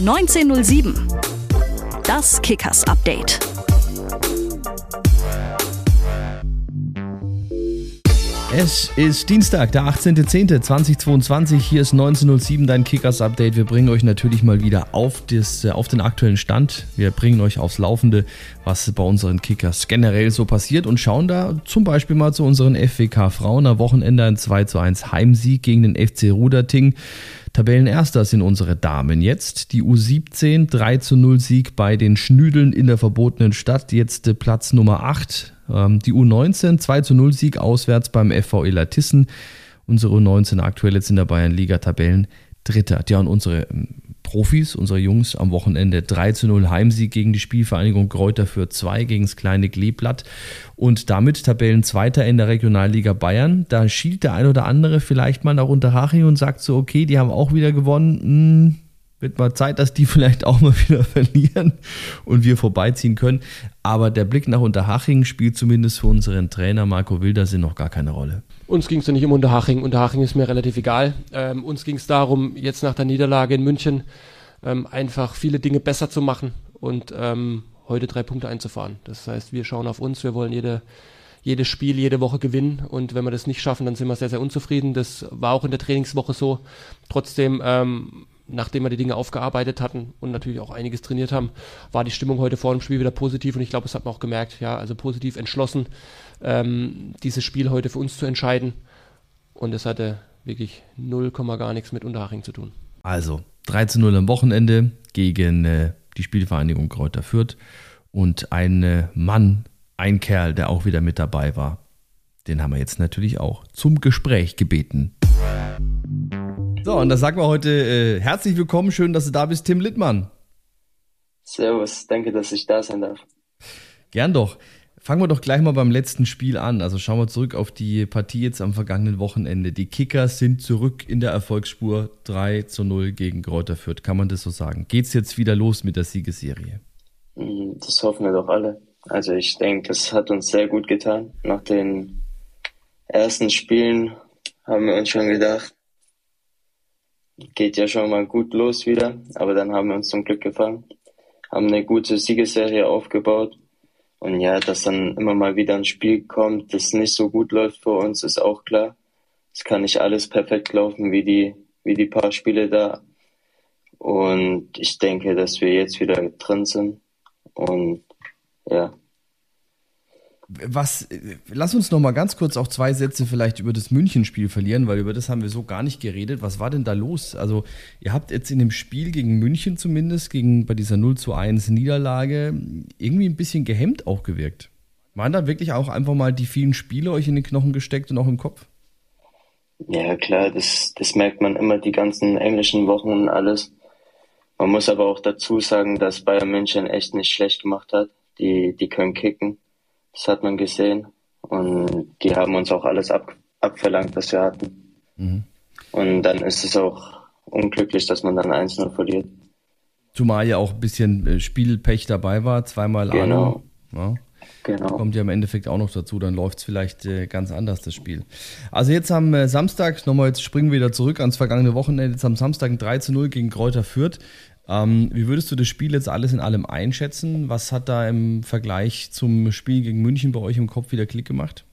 1907. Das Kickers Update. Es ist Dienstag, der 18.10.2022. Hier ist 1907, dein Kickers-Update. Wir bringen euch natürlich mal wieder auf, das, äh, auf den aktuellen Stand. Wir bringen euch aufs Laufende, was bei unseren Kickers generell so passiert und schauen da zum Beispiel mal zu unseren FWK Frauen. Am Wochenende ein 2 zu 1 Heimsieg gegen den FC Ruderting. Tabellenerster sind unsere Damen jetzt. Die U17 3 zu 0 Sieg bei den Schnüdeln in der verbotenen Stadt. Jetzt äh, Platz Nummer 8 ähm, die U19 2 zu 0 Sieg auswärts beim FVE Latissen. Unsere U19 aktuell jetzt in der Bayernliga Tabellen Dritter. Ja, und unsere ähm, Profis, unsere Jungs am Wochenende 3 zu 0 Heimsieg gegen die Spielvereinigung Kräuter für 2 gegen das kleine Kleeblatt und damit Tabellenzweiter in der Regionalliga Bayern. Da schielt der ein oder andere vielleicht mal nach Unterhaching und sagt so, okay, die haben auch wieder gewonnen. Hm, wird mal Zeit, dass die vielleicht auch mal wieder verlieren und wir vorbeiziehen können. Aber der Blick nach Unterhaching spielt zumindest für unseren Trainer Marco Wildersinn noch gar keine Rolle. Uns ging es ja nicht um Unterhaching. Unterhaching ist mir relativ egal. Ähm, uns ging es darum, jetzt nach der Niederlage in München ähm, einfach viele Dinge besser zu machen und ähm, heute drei Punkte einzufahren. Das heißt, wir schauen auf uns, wir wollen jede, jedes Spiel, jede Woche gewinnen und wenn wir das nicht schaffen, dann sind wir sehr, sehr unzufrieden. Das war auch in der Trainingswoche so. Trotzdem ähm, nachdem wir die Dinge aufgearbeitet hatten und natürlich auch einiges trainiert haben, war die Stimmung heute vor dem Spiel wieder positiv und ich glaube, das hat man auch gemerkt, ja, also positiv entschlossen, ähm, dieses Spiel heute für uns zu entscheiden und es hatte wirklich 0, gar nichts mit Unterhaching zu tun. Also 3 zu 0 am Wochenende gegen äh, die Spielvereinigung Kräuter Fürth und ein äh, Mann, ein Kerl, der auch wieder mit dabei war, den haben wir jetzt natürlich auch zum Gespräch gebeten. So, und da sagen wir heute äh, herzlich willkommen, schön, dass du da bist, Tim Littmann. Servus, danke, dass ich da sein darf. Gern doch. Fangen wir doch gleich mal beim letzten Spiel an. Also schauen wir zurück auf die Partie jetzt am vergangenen Wochenende. Die Kickers sind zurück in der Erfolgsspur 3 zu 0 gegen Kräuter Fürth. Kann man das so sagen? Geht's jetzt wieder los mit der Siegesserie? Mm, das hoffen wir doch alle. Also ich denke, es hat uns sehr gut getan. Nach den ersten Spielen haben wir uns schon gedacht, geht ja schon mal gut los wieder, aber dann haben wir uns zum Glück gefangen, haben eine gute Siegesserie aufgebaut und ja, dass dann immer mal wieder ein Spiel kommt, das nicht so gut läuft für uns, ist auch klar. Es kann nicht alles perfekt laufen wie die, wie die paar Spiele da. Und ich denke, dass wir jetzt wieder drin sind. Und ja, was, lass uns noch mal ganz kurz auch zwei Sätze vielleicht über das Münchenspiel verlieren, weil über das haben wir so gar nicht geredet. Was war denn da los? Also, ihr habt jetzt in dem Spiel gegen München zumindest, gegen bei dieser 0 zu 1 Niederlage, irgendwie ein bisschen gehemmt auch gewirkt. Waren da wirklich auch einfach mal die vielen Spiele euch in den Knochen gesteckt und auch im Kopf? Ja, klar, das, das merkt man immer die ganzen englischen Wochen und alles. Man muss aber auch dazu sagen, dass Bayern München echt nicht schlecht gemacht hat. Die, die können kicken. Das hat man gesehen. Und die haben uns auch alles ab, abverlangt, was wir hatten. Mhm. Und dann ist es auch unglücklich, dass man dann 1-0 verliert. Zumal ja auch ein bisschen äh, Spielpech dabei war, zweimal genau. Ja. Genau. Kommt ja im Endeffekt auch noch dazu, dann läuft es vielleicht äh, ganz anders, das Spiel. Also jetzt am äh, Samstag, nochmal, jetzt springen wir wieder zurück ans vergangene Wochenende, jetzt am Samstag ein 3 zu 0 gegen Kräuter Fürth. Ähm, wie würdest du das Spiel jetzt alles in allem einschätzen? Was hat da im Vergleich zum Spiel gegen München bei euch im Kopf wieder Klick gemacht?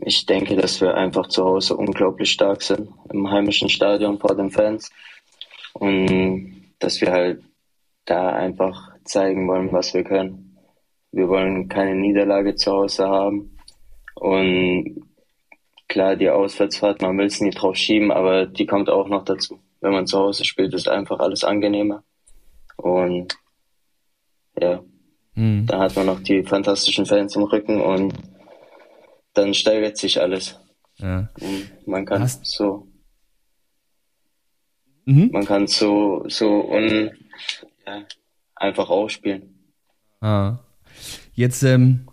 Ich denke, dass wir einfach zu Hause unglaublich stark sind, im heimischen Stadion vor den Fans. Und dass wir halt da einfach zeigen wollen, was wir können. Wir wollen keine Niederlage zu Hause haben. Und klar, die Auswärtsfahrt, man will es nie drauf schieben, aber die kommt auch noch dazu wenn man zu Hause spielt, ist einfach alles angenehmer. Und ja, mhm. da hat man noch die fantastischen Fans im Rücken und dann steigert sich alles. Ja. man kann Hast so, mhm. man kann so, so un, ja, einfach aufspielen. Ah. Jetzt, ähm,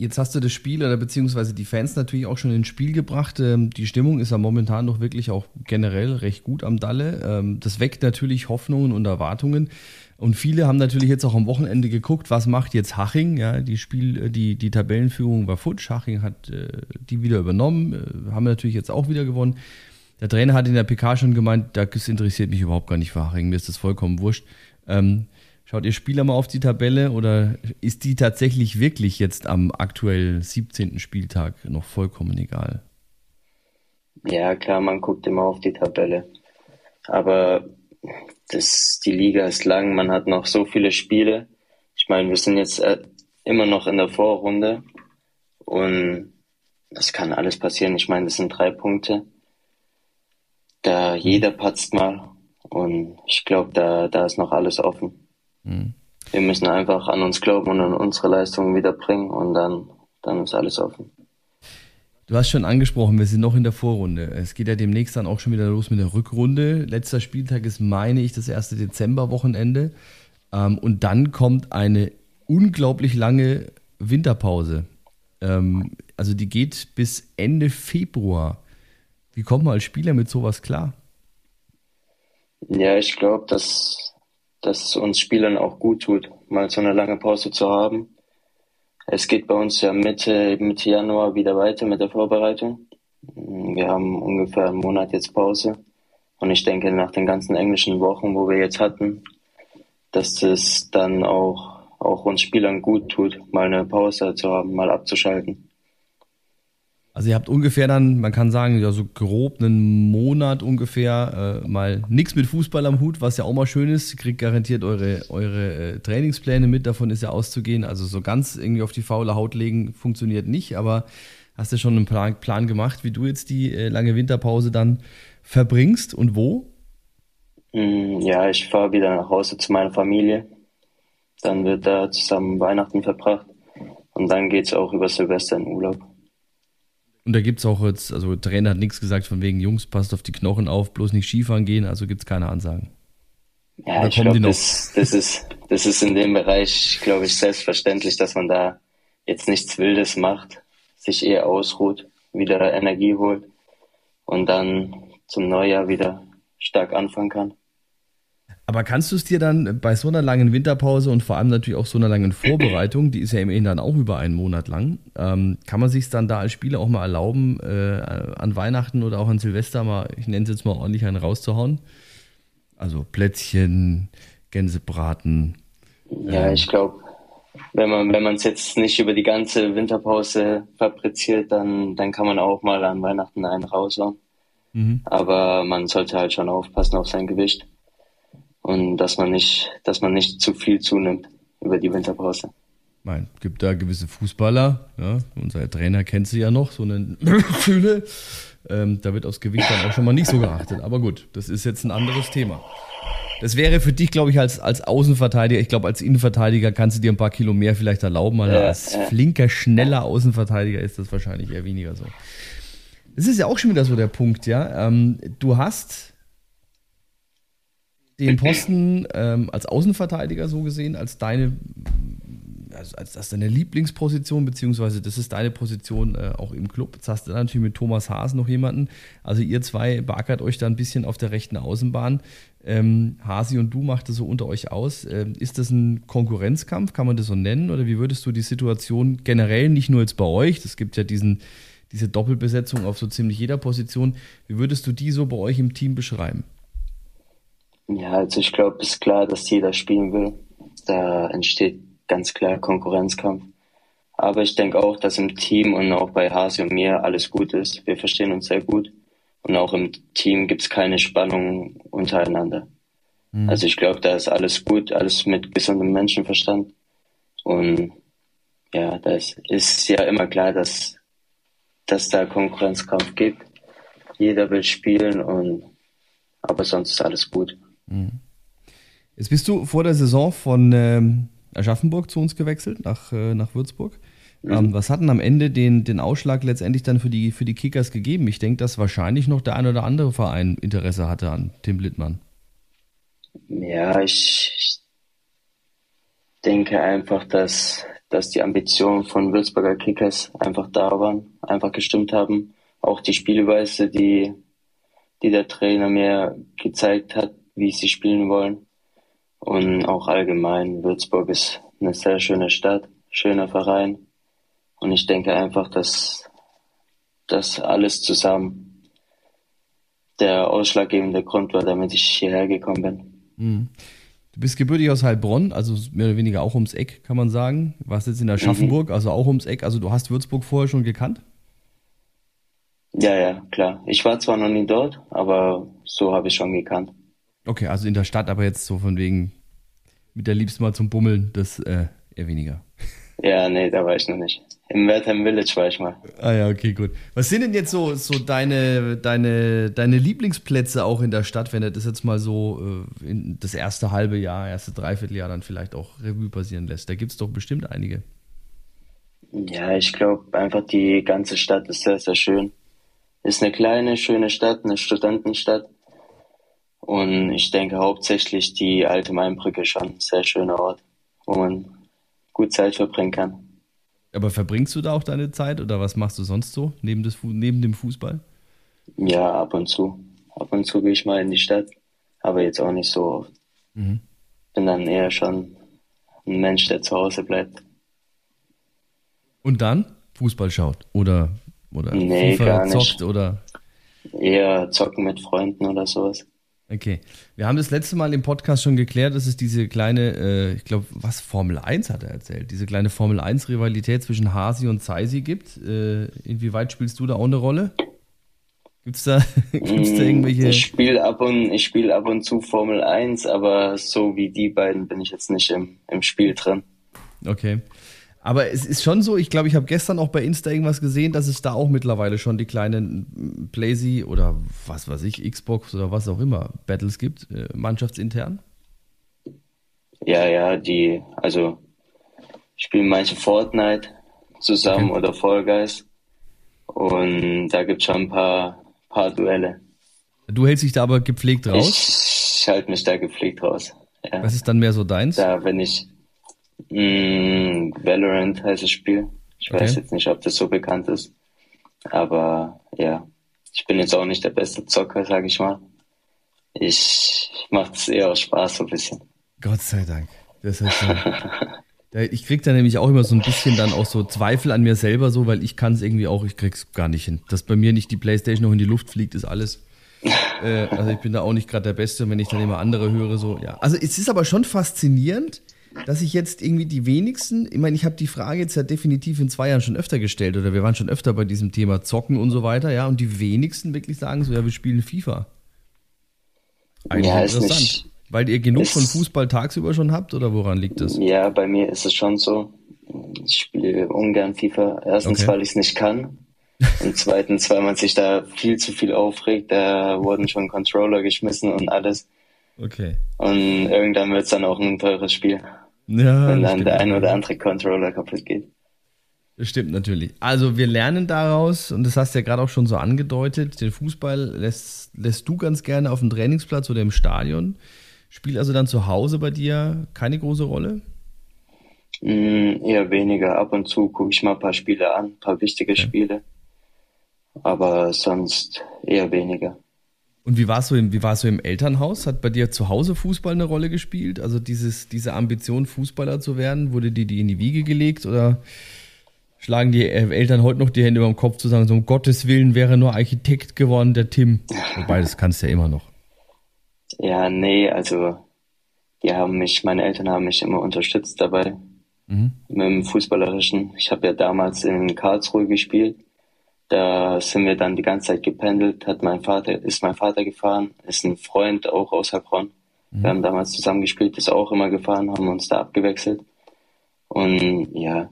Jetzt hast du das Spiel oder beziehungsweise die Fans natürlich auch schon ins Spiel gebracht. Ähm, die Stimmung ist ja momentan noch wirklich auch generell recht gut am Dalle. Ähm, das weckt natürlich Hoffnungen und Erwartungen. Und viele haben natürlich jetzt auch am Wochenende geguckt, was macht jetzt Haching? Ja, die Spiel, äh, die, die Tabellenführung war futsch. Haching hat äh, die wieder übernommen, äh, haben natürlich jetzt auch wieder gewonnen. Der Trainer hat in der PK schon gemeint, das interessiert mich überhaupt gar nicht für Haching, mir ist das vollkommen wurscht. Ähm, schaut ihr Spieler mal auf die Tabelle oder ist die tatsächlich wirklich jetzt am aktuell 17. Spieltag noch vollkommen egal? Ja, klar, man guckt immer auf die Tabelle. Aber das, die Liga ist lang, man hat noch so viele Spiele. Ich meine, wir sind jetzt äh, immer noch in der Vorrunde und es kann alles passieren. Ich meine, das sind drei Punkte. Da jeder patzt mal und ich glaube, da, da ist noch alles offen. Mhm. Wir müssen einfach an uns glauben und an unsere Leistungen wieder bringen und dann, dann ist alles offen. Du hast schon angesprochen, wir sind noch in der Vorrunde. Es geht ja demnächst dann auch schon wieder los mit der Rückrunde. Letzter Spieltag ist, meine ich, das erste Dezemberwochenende. Ähm, und dann kommt eine unglaublich lange Winterpause. Ähm, also die geht bis Ende Februar. Wie kommt man als Spieler mit sowas klar? Ja, ich glaube, dass, dass es uns Spielern auch gut tut, mal so eine lange Pause zu haben es geht bei uns ja Mitte, Mitte Januar wieder weiter mit der Vorbereitung. Wir haben ungefähr einen Monat jetzt Pause. Und ich denke, nach den ganzen englischen Wochen, wo wir jetzt hatten, dass das dann auch, auch uns Spielern gut tut, mal eine Pause zu haben, mal abzuschalten. Also ihr habt ungefähr dann, man kann sagen, ja so grob einen Monat ungefähr äh, mal nichts mit Fußball am Hut, was ja auch mal schön ist. Ihr kriegt garantiert eure, eure äh, Trainingspläne mit, davon ist ja auszugehen. Also so ganz irgendwie auf die faule Haut legen funktioniert nicht, aber hast du schon einen Plan, Plan gemacht, wie du jetzt die äh, lange Winterpause dann verbringst und wo? Mm, ja, ich fahre wieder nach Hause zu meiner Familie. Dann wird da zusammen Weihnachten verbracht und dann geht es auch über Silvester in Urlaub. Und da gibt es auch jetzt, also der Trainer hat nichts gesagt von wegen, Jungs, passt auf die Knochen auf, bloß nicht Skifahren gehen, also gibt es keine Ansagen. Ja, Oder ich glaube, das, das, ist, das ist in dem Bereich, glaube ich, selbstverständlich, dass man da jetzt nichts Wildes macht, sich eher ausruht, wieder Energie holt und dann zum Neujahr wieder stark anfangen kann. Aber kannst du es dir dann bei so einer langen Winterpause und vor allem natürlich auch so einer langen Vorbereitung, die ist ja immerhin dann auch über einen Monat lang, ähm, kann man sich dann da als Spieler auch mal erlauben, äh, an Weihnachten oder auch an Silvester mal, ich nenne es jetzt mal ordentlich einen rauszuhauen? Also Plätzchen, Gänsebraten. Ja, ähm. ich glaube, wenn man wenn man es jetzt nicht über die ganze Winterpause fabriziert, dann dann kann man auch mal an Weihnachten einen raushauen. Mhm. Aber man sollte halt schon aufpassen auf sein Gewicht und dass man nicht, dass man nicht zu viel zunimmt über die Winterpause. Nein, gibt da gewisse Fußballer, ja, unser Trainer kennt sie ja noch, so einen Fühle. Ähm, da wird aufs Gewicht dann auch schon mal nicht so geachtet. Aber gut, das ist jetzt ein anderes Thema. Das wäre für dich, glaube ich, als, als Außenverteidiger, ich glaube, als Innenverteidiger kannst du dir ein paar Kilo mehr vielleicht erlauben, aber ja, als ja. flinker, schneller Außenverteidiger ist das wahrscheinlich eher weniger so. Das ist ja auch schon wieder so der Punkt, ja. Ähm, du hast den Posten ähm, als Außenverteidiger so gesehen, als deine, also als, als deine Lieblingsposition, beziehungsweise das ist deine Position äh, auch im Club. Jetzt hast du natürlich mit Thomas Haas noch jemanden. Also ihr zwei beackert euch da ein bisschen auf der rechten Außenbahn. Ähm, Hasi und du macht das so unter euch aus. Ähm, ist das ein Konkurrenzkampf, kann man das so nennen? Oder wie würdest du die Situation generell, nicht nur jetzt bei euch, es gibt ja diesen, diese Doppelbesetzung auf so ziemlich jeder Position, wie würdest du die so bei euch im Team beschreiben? Ja, also ich glaube, es ist klar, dass jeder spielen will. Da entsteht ganz klar Konkurrenzkampf. Aber ich denke auch, dass im Team und auch bei Hasi und mir alles gut ist. Wir verstehen uns sehr gut. Und auch im Team gibt es keine Spannung untereinander. Mhm. Also ich glaube, da ist alles gut, alles mit gesundem Menschenverstand. Und ja, da ist, ist ja immer klar, dass, dass da Konkurrenzkampf gibt. Jeder will spielen und aber sonst ist alles gut. Mhm. Jetzt bist du vor der Saison von ähm, Aschaffenburg zu uns gewechselt, nach, äh, nach Würzburg. Mhm. Ähm, was hat denn am Ende den, den Ausschlag letztendlich dann für die, für die Kickers gegeben? Ich denke, dass wahrscheinlich noch der ein oder andere Verein Interesse hatte an Tim Littmann. Ja, ich, ich denke einfach, dass, dass die Ambitionen von Würzburger Kickers einfach da waren, einfach gestimmt haben. Auch die Spielweise, die, die der Trainer mir gezeigt hat, wie sie spielen wollen. Und auch allgemein, Würzburg ist eine sehr schöne Stadt, schöner Verein. Und ich denke einfach, dass das alles zusammen der ausschlaggebende Grund war, damit ich hierher gekommen bin. Mhm. Du bist gebürtig aus Heilbronn, also mehr oder weniger auch ums Eck, kann man sagen. Warst jetzt in der Schaffenburg, mhm. also auch ums Eck. Also du hast Würzburg vorher schon gekannt? Ja, ja, klar. Ich war zwar noch nie dort, aber so habe ich schon gekannt. Okay, also in der Stadt, aber jetzt so von wegen mit der Liebsten mal zum Bummeln, das äh, eher weniger. Ja, nee, da war ich noch nicht. Im Wertheim Village war ich mal. Ah ja, okay, gut. Was sind denn jetzt so, so deine, deine, deine Lieblingsplätze auch in der Stadt, wenn du das jetzt mal so äh, das erste halbe Jahr, erste Dreivierteljahr dann vielleicht auch Revue passieren lässt? Da gibt es doch bestimmt einige. Ja, ich glaube einfach die ganze Stadt ist sehr, sehr schön. Ist eine kleine, schöne Stadt, eine Studentenstadt. Und ich denke hauptsächlich die alte Mainbrücke schon ein sehr schöner Ort, wo man gut Zeit verbringen kann. Aber verbringst du da auch deine Zeit oder was machst du sonst so neben, des, neben dem Fußball? Ja, ab und zu. Ab und zu gehe ich mal in die Stadt, aber jetzt auch nicht so oft. Mhm. Bin dann eher schon ein Mensch, der zu Hause bleibt. Und dann Fußball schaut oder, oder nee, FIFA zockt nicht. oder? Eher zocken mit Freunden oder sowas. Okay. Wir haben das letzte Mal im Podcast schon geklärt, dass es diese kleine, äh, ich glaube, was Formel 1 hat er erzählt, diese kleine Formel 1 Rivalität zwischen Hasi und Zeisi gibt. Äh, inwieweit spielst du da auch eine Rolle? Gibt's da, gibt's da mm, irgendwelche? Ich spiele ab und ich spiele ab und zu Formel 1, aber so wie die beiden bin ich jetzt nicht im, im Spiel drin. Okay. Aber es ist schon so, ich glaube, ich habe gestern auch bei Insta irgendwas gesehen, dass es da auch mittlerweile schon die kleinen Playsy oder was weiß ich, Xbox oder was auch immer Battles gibt, äh, mannschaftsintern. Ja, ja, die, also spielen manche Fortnite zusammen okay. oder Fall Guys und da gibt es schon ein paar, paar Duelle. Du hältst dich da aber gepflegt raus? Ich, ich halte mich da gepflegt raus. Ja. Was ist dann mehr so deins? Da, wenn ich, Mm, Valorant heißt das Spiel. Ich okay. weiß jetzt nicht, ob das so bekannt ist. Aber ja, ich bin jetzt auch nicht der beste Zocker, sage ich mal. Ich mache es eher aus Spaß so ein bisschen. Gott sei Dank. Das heißt, ich krieg da nämlich auch immer so ein bisschen dann auch so Zweifel an mir selber so, weil ich kann es irgendwie auch, ich krieg's gar nicht hin. Dass bei mir nicht die Playstation noch in die Luft fliegt, ist alles. äh, also ich bin da auch nicht gerade der Beste, wenn ich dann immer andere höre, so, ja. Also es ist aber schon faszinierend, dass ich jetzt irgendwie die wenigsten, ich meine, ich habe die Frage jetzt ja definitiv in zwei Jahren schon öfter gestellt oder wir waren schon öfter bei diesem Thema Zocken und so weiter, ja, und die wenigsten wirklich sagen so, ja, wir spielen FIFA. Eigentlich ja, interessant. Nicht, weil ihr genug von Fußball tagsüber schon habt oder woran liegt das? Ja, bei mir ist es schon so. Ich spiele ungern FIFA. Erstens, okay. weil ich es nicht kann. Und zweitens, weil man sich da viel zu viel aufregt. Da wurden schon Controller geschmissen und alles. Okay. Und irgendwann wird es dann auch ein teures Spiel. Ja, wenn dann der ein oder andere Controller kaputt geht. Das stimmt natürlich. Also wir lernen daraus, und das hast du ja gerade auch schon so angedeutet, den Fußball lässt, lässt du ganz gerne auf dem Trainingsplatz oder im Stadion. Spielt also dann zu Hause bei dir keine große Rolle? Mm, eher weniger. Ab und zu gucke ich mal ein paar Spiele an, ein paar wichtige okay. Spiele. Aber sonst eher weniger. Und wie war es so, im, so im Elternhaus? Hat bei dir zu Hause Fußball eine Rolle gespielt? Also dieses, diese Ambition, Fußballer zu werden, wurde dir die in die Wiege gelegt oder schlagen die Eltern heute noch die Hände über dem Kopf zu sagen, so um Gottes Willen wäre nur Architekt geworden, der Tim? Wobei, das kannst du ja immer noch. Ja, nee, also die haben mich, meine Eltern haben mich immer unterstützt dabei mhm. mit dem Fußballerischen. Ich habe ja damals in Karlsruhe gespielt da sind wir dann die ganze Zeit gependelt, hat mein Vater, ist mein Vater gefahren, ist ein Freund auch aus Heilbronn. Mhm. Wir haben damals zusammen gespielt, ist auch immer gefahren, haben uns da abgewechselt. Und ja,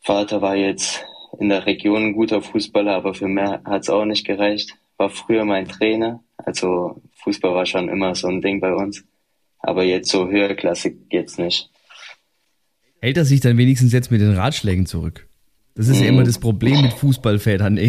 Vater war jetzt in der Region ein guter Fußballer, aber für mehr hat es auch nicht gereicht. War früher mein Trainer, also Fußball war schon immer so ein Ding bei uns. Aber jetzt so höherklassig geht's nicht. Hält er sich dann wenigstens jetzt mit den Ratschlägen zurück? Das ist ja immer das Problem mit Fußballvätern.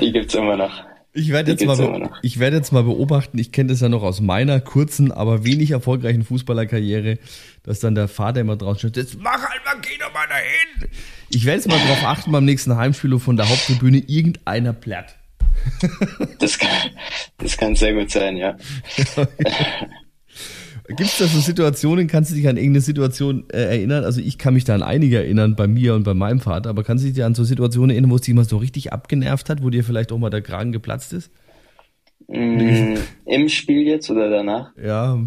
Die gibt's immer noch. Ich werde jetzt, mal, ich werde jetzt mal beobachten, ich kenne das ja noch aus meiner kurzen, aber wenig erfolgreichen Fußballerkarriere, dass dann der Vater immer draußen steht, jetzt mach halt mal, geh doch mal dahin. Ich werde jetzt mal darauf achten, beim nächsten Heimspiel von der Haupttribüne irgendeiner platt. Das kann, das kann sehr gut sein, ja. Gibt es da so Situationen, kannst du dich an irgendeine Situation äh, erinnern? Also ich kann mich da an einige erinnern, bei mir und bei meinem Vater, aber kannst du dich an so Situationen erinnern, wo es dich mal so richtig abgenervt hat, wo dir vielleicht auch mal der Kragen geplatzt ist? Mm, Im Spiel jetzt oder danach? Ja,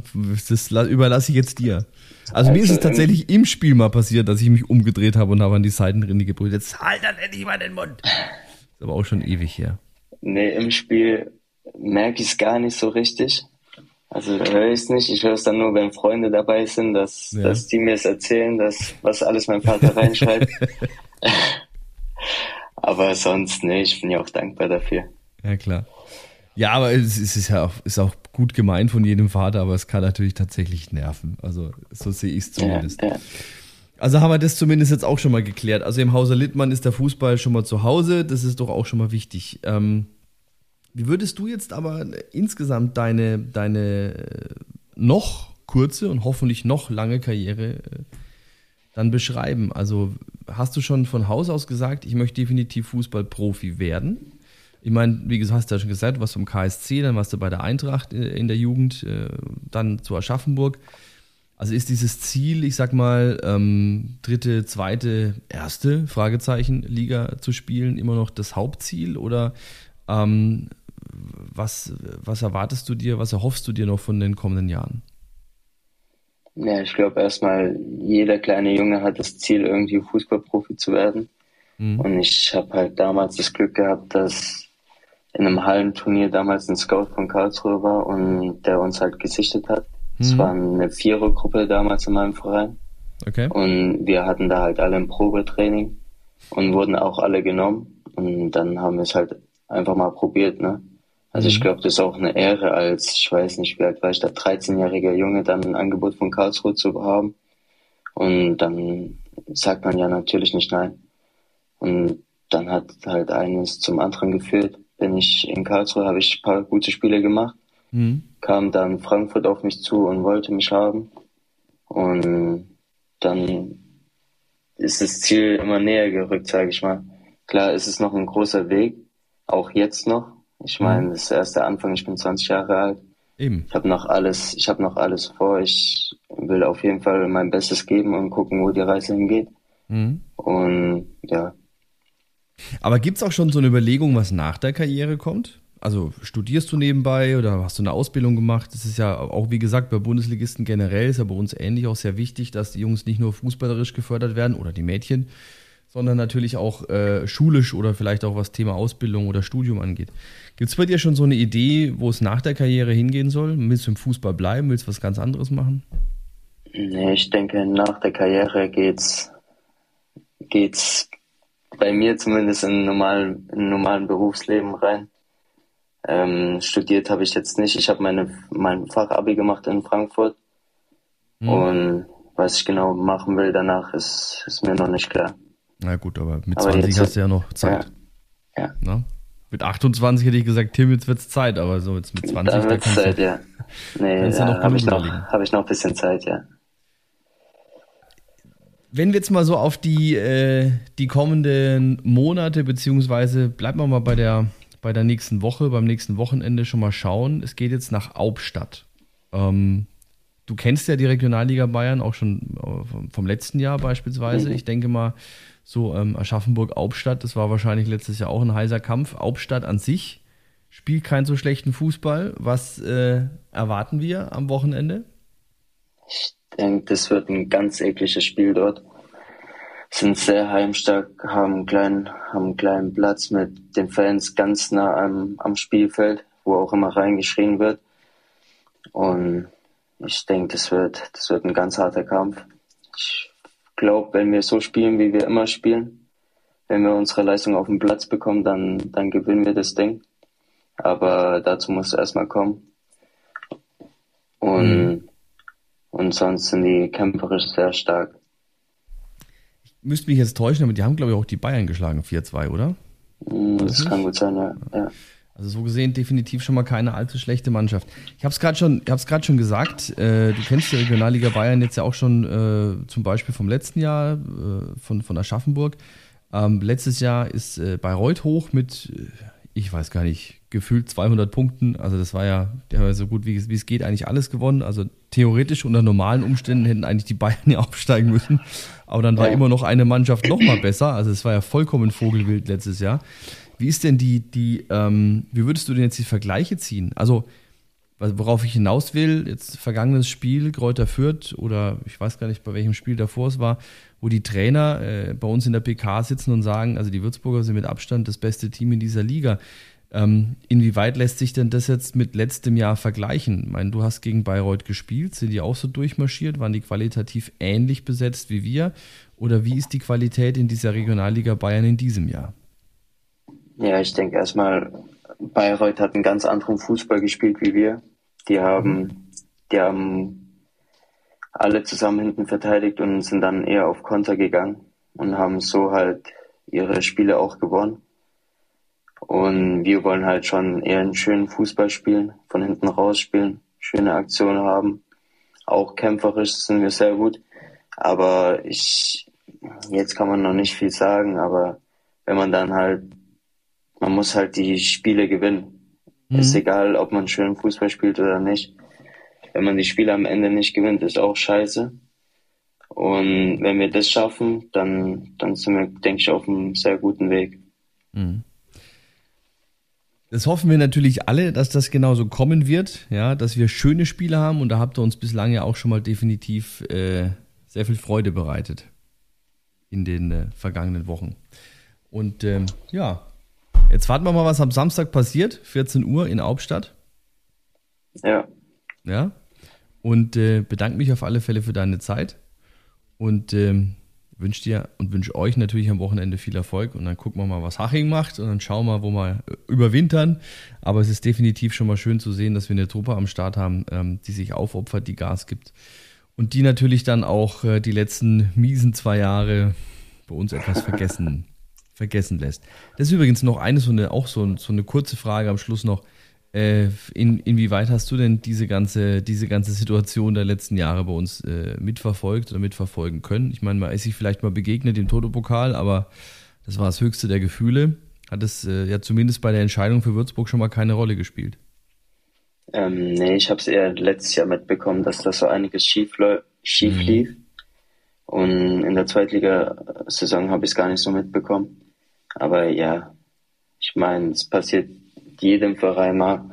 das überlasse ich jetzt dir. Also, also mir ist es also, ähm, tatsächlich im Spiel mal passiert, dass ich mich umgedreht habe und habe an die Seitenrinde gebrüllt. Jetzt halt dann endlich mal den Mund. Ist aber auch schon ewig her. Nee, im Spiel merke ich es gar nicht so richtig. Also da höre ich es nicht. Ich höre es dann nur, wenn Freunde dabei sind, dass, ja. dass die mir es erzählen, dass, was alles mein Vater reinschreibt. aber sonst, nee, ich bin ja auch dankbar dafür. Ja, klar. Ja, aber es ist ja auch, ist auch gut gemeint von jedem Vater, aber es kann natürlich tatsächlich nerven. Also so sehe ich es zumindest. Ja, ja. Also haben wir das zumindest jetzt auch schon mal geklärt. Also im Hause Littmann ist der Fußball schon mal zu Hause. Das ist doch auch schon mal wichtig. Ähm, wie würdest du jetzt aber insgesamt deine, deine äh, noch kurze und hoffentlich noch lange Karriere äh, dann beschreiben? Also hast du schon von Haus aus gesagt, ich möchte definitiv Fußballprofi werden? Ich meine, wie gesagt, hast du ja schon gesagt, du warst beim KSC, dann warst du bei der Eintracht äh, in der Jugend, dann zu Aschaffenburg. Also ist dieses Ziel, ich sag mal, ähm, dritte, zweite, erste Fragezeichen Liga zu spielen immer noch das Hauptziel oder ähm, was, was erwartest du dir, was erhoffst du dir noch von den kommenden Jahren? Ja, ich glaube erstmal, jeder kleine Junge hat das Ziel, irgendwie Fußballprofi zu werden. Mhm. Und ich habe halt damals das Glück gehabt, dass in einem Hallenturnier damals ein Scout von Karlsruhe war und der uns halt gesichtet hat. Es mhm. war eine Vierergruppe damals in meinem Verein. Okay. Und wir hatten da halt alle ein Probetraining und wurden auch alle genommen. Und dann haben wir es halt einfach mal probiert, ne? Also mhm. ich glaube, das ist auch eine Ehre, als, ich weiß nicht, wie alt war ich da, 13-jähriger Junge, dann ein Angebot von Karlsruhe zu haben. Und dann sagt man ja natürlich nicht nein. Und dann hat halt eines zum anderen geführt. Bin ich in Karlsruhe, habe ich ein paar gute Spiele gemacht. Mhm. Kam dann Frankfurt auf mich zu und wollte mich haben. Und dann ist das Ziel immer näher gerückt, sage ich mal. Klar, ist es noch ein großer Weg, auch jetzt noch. Ich mhm. meine, das ist erst der Anfang, ich bin 20 Jahre alt. Eben. Ich habe noch alles, ich habe noch alles vor. Ich will auf jeden Fall mein Bestes geben und gucken, wo die Reise hingeht. Mhm. Und ja. Aber gibt es auch schon so eine Überlegung, was nach der Karriere kommt? Also studierst du nebenbei oder hast du eine Ausbildung gemacht? Das ist ja auch, wie gesagt, bei Bundesligisten generell, ist ja bei uns ähnlich auch sehr wichtig, dass die Jungs nicht nur fußballerisch gefördert werden oder die Mädchen, sondern natürlich auch äh, schulisch oder vielleicht auch was Thema Ausbildung oder Studium angeht. Gibt es bei dir schon so eine Idee, wo es nach der Karriere hingehen soll? Willst du im Fußball bleiben? Willst du was ganz anderes machen? Nee, ich denke, nach der Karriere geht's, geht's bei mir zumindest in normalen, in normalen Berufsleben rein. Ähm, studiert habe ich jetzt nicht. Ich habe meine mein Fachabi gemacht in Frankfurt. Hm. Und was ich genau machen will danach, ist, ist mir noch nicht klar. Na gut, aber mit aber 20 hast du ja noch Zeit. Ja. ja. Na? Mit 28 hätte ich gesagt, Tim, jetzt wird's Zeit, aber so jetzt mit 20 da wird's Zeit, ja. Nee, da ja, habe ich, noch, hab ich noch ein bisschen Zeit, ja. Wenn wir jetzt mal so auf die, äh, die kommenden Monate, beziehungsweise bleiben wir mal bei der, bei der nächsten Woche, beim nächsten Wochenende schon mal schauen. Es geht jetzt nach Hauptstadt. Ähm, du kennst ja die Regionalliga Bayern auch schon äh, vom letzten Jahr beispielsweise. Mhm. Ich denke mal, so ähm, Aschaffenburg-Hauptstadt, das war wahrscheinlich letztes Jahr auch ein heißer Kampf. Hauptstadt an sich spielt keinen so schlechten Fußball. Was äh, erwarten wir am Wochenende? Ich denke, das wird ein ganz ekliges Spiel dort. Sind sehr heimstark, haben einen kleinen, haben einen kleinen Platz mit den Fans ganz nah am, am Spielfeld, wo auch immer reingeschrien wird. Und ich denke, das wird, das wird ein ganz harter Kampf. Ich glaube, wenn wir so spielen, wie wir immer spielen, wenn wir unsere Leistung auf den Platz bekommen, dann, dann gewinnen wir das Ding. Aber dazu muss es erstmal kommen. Und, mhm. und sonst sind die kämpferisch sehr stark. Ich müsste mich jetzt täuschen, aber die haben, glaube ich, auch die Bayern geschlagen, 4-2, oder? Mhm, das, das kann gut sein, ja. ja. Also so gesehen definitiv schon mal keine allzu schlechte Mannschaft. Ich habe es gerade schon, schon gesagt. Äh, du kennst die Regionalliga Bayern jetzt ja auch schon äh, zum Beispiel vom letzten Jahr äh, von von Aschaffenburg. Ähm, letztes Jahr ist äh, Bayreuth hoch mit, äh, ich weiß gar nicht, gefühlt 200 Punkten. Also das war ja, der hat so gut wie, wie es geht eigentlich alles gewonnen. Also theoretisch unter normalen Umständen hätten eigentlich die Bayern ja aufsteigen müssen. Aber dann war ja. immer noch eine Mannschaft noch mal besser. Also es war ja vollkommen Vogelwild letztes Jahr. Wie ist denn die, die, ähm, wie würdest du denn jetzt die Vergleiche ziehen? Also, worauf ich hinaus will, jetzt vergangenes Spiel, Kräuter Fürth oder ich weiß gar nicht, bei welchem Spiel davor es war, wo die Trainer äh, bei uns in der PK sitzen und sagen, also die Würzburger sind mit Abstand das beste Team in dieser Liga. Ähm, inwieweit lässt sich denn das jetzt mit letztem Jahr vergleichen? Ich meine, du hast gegen Bayreuth gespielt, sind die auch so durchmarschiert? Waren die qualitativ ähnlich besetzt wie wir? Oder wie ist die Qualität in dieser Regionalliga Bayern in diesem Jahr? Ja, ich denke erstmal, Bayreuth hat einen ganz anderen Fußball gespielt wie wir. Die haben, die haben alle zusammen hinten verteidigt und sind dann eher auf Konter gegangen und haben so halt ihre Spiele auch gewonnen. Und wir wollen halt schon eher einen schönen Fußball spielen, von hinten raus spielen, schöne Aktionen haben. Auch kämpferisch sind wir sehr gut. Aber ich, jetzt kann man noch nicht viel sagen, aber wenn man dann halt man muss halt die Spiele gewinnen. Mhm. Ist egal, ob man schön Fußball spielt oder nicht. Wenn man die Spiele am Ende nicht gewinnt, ist auch scheiße. Und wenn wir das schaffen, dann, dann sind wir, denke ich, auf einem sehr guten Weg. Mhm. Das hoffen wir natürlich alle, dass das genauso kommen wird, ja, dass wir schöne Spiele haben und da habt ihr uns bislang ja auch schon mal definitiv äh, sehr viel Freude bereitet in den äh, vergangenen Wochen. Und ähm, ja, Jetzt warten wir mal, was am Samstag passiert. 14 Uhr in Hauptstadt. Ja. Ja. Und äh, bedanke mich auf alle Fälle für deine Zeit. Und ähm, wünsche dir und wünsche euch natürlich am Wochenende viel Erfolg. Und dann gucken wir mal, was Haching macht. Und dann schauen wir, wo wir überwintern. Aber es ist definitiv schon mal schön zu sehen, dass wir eine Truppe am Start haben, ähm, die sich aufopfert, die Gas gibt. Und die natürlich dann auch äh, die letzten miesen zwei Jahre bei uns etwas vergessen vergessen lässt. Das ist übrigens noch eine so eine, auch so, so eine kurze Frage am Schluss noch. Äh, in, inwieweit hast du denn diese ganze, diese ganze Situation der letzten Jahre bei uns äh, mitverfolgt oder mitverfolgen können? Ich meine, man ist sich vielleicht mal begegnet im Toto-Pokal, aber das war das höchste der Gefühle. Hat es äh, ja zumindest bei der Entscheidung für Würzburg schon mal keine Rolle gespielt? Ähm, nee, ich habe es eher letztes Jahr mitbekommen, dass da so einiges schief, schief mhm. lief. Und in der Zweitligasaison habe ich es gar nicht so mitbekommen. Aber ja, ich meine, es passiert jedem Verein mal.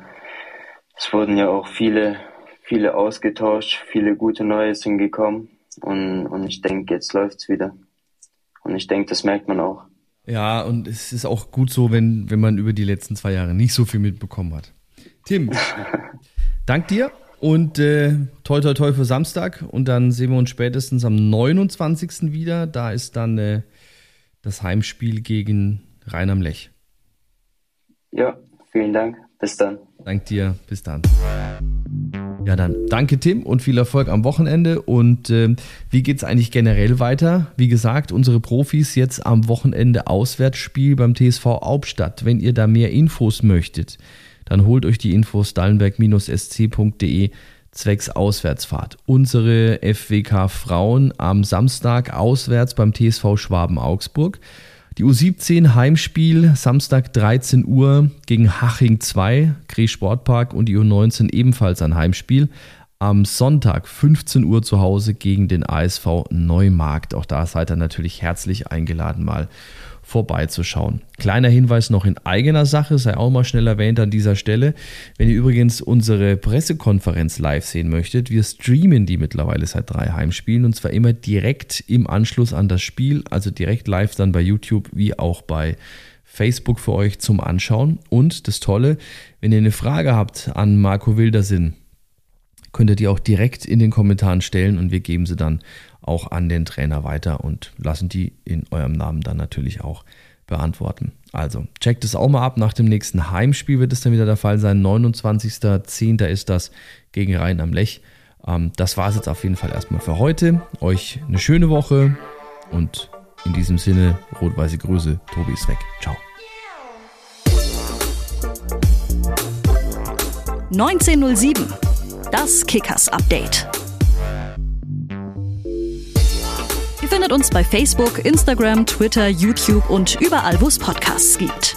Es wurden ja auch viele, viele ausgetauscht, viele gute Neue sind gekommen. Und, und ich denke, jetzt läuft's wieder. Und ich denke, das merkt man auch. Ja, und es ist auch gut so, wenn, wenn man über die letzten zwei Jahre nicht so viel mitbekommen hat. Tim, dank dir und äh, toi toi toi für Samstag. Und dann sehen wir uns spätestens am 29. wieder. Da ist dann äh, das Heimspiel gegen Rhein am Lech. Ja, vielen Dank. Bis dann. Dank dir. Bis dann. Ja, dann danke Tim und viel Erfolg am Wochenende. Und äh, wie geht es eigentlich generell weiter? Wie gesagt, unsere Profis jetzt am Wochenende Auswärtsspiel beim TSV Hauptstadt. Wenn ihr da mehr Infos möchtet, dann holt euch die Infos dallenberg-sc.de zwecks Auswärtsfahrt. Unsere FWK Frauen am Samstag auswärts beim TSV Schwaben Augsburg. Die U17 Heimspiel Samstag 13 Uhr gegen Haching 2, Kree Sportpark und die U19 ebenfalls ein Heimspiel. Am Sonntag 15 Uhr zu Hause gegen den ASV Neumarkt. Auch da seid ihr natürlich herzlich eingeladen, mal vorbeizuschauen. Kleiner Hinweis noch in eigener Sache, sei auch mal schnell erwähnt an dieser Stelle. Wenn ihr übrigens unsere Pressekonferenz live sehen möchtet, wir streamen die mittlerweile seit drei Heimspielen und zwar immer direkt im Anschluss an das Spiel, also direkt live dann bei YouTube wie auch bei Facebook für euch zum Anschauen. Und das Tolle, wenn ihr eine Frage habt an Marco Wildersinn, könnt ihr die auch direkt in den Kommentaren stellen und wir geben sie dann auch an den Trainer weiter und lassen die in eurem Namen dann natürlich auch beantworten. Also checkt es auch mal ab. Nach dem nächsten Heimspiel wird es dann wieder der Fall sein. 29.10. ist das gegen Rhein am Lech. Ähm, das war es jetzt auf jeden Fall erstmal für heute. Euch eine schöne Woche und in diesem Sinne rot-weiße Grüße. Tobi ist weg. Ciao. 1907. Das Kickers Update. Ihr findet uns bei Facebook, Instagram, Twitter, YouTube und überall, wo es Podcasts gibt.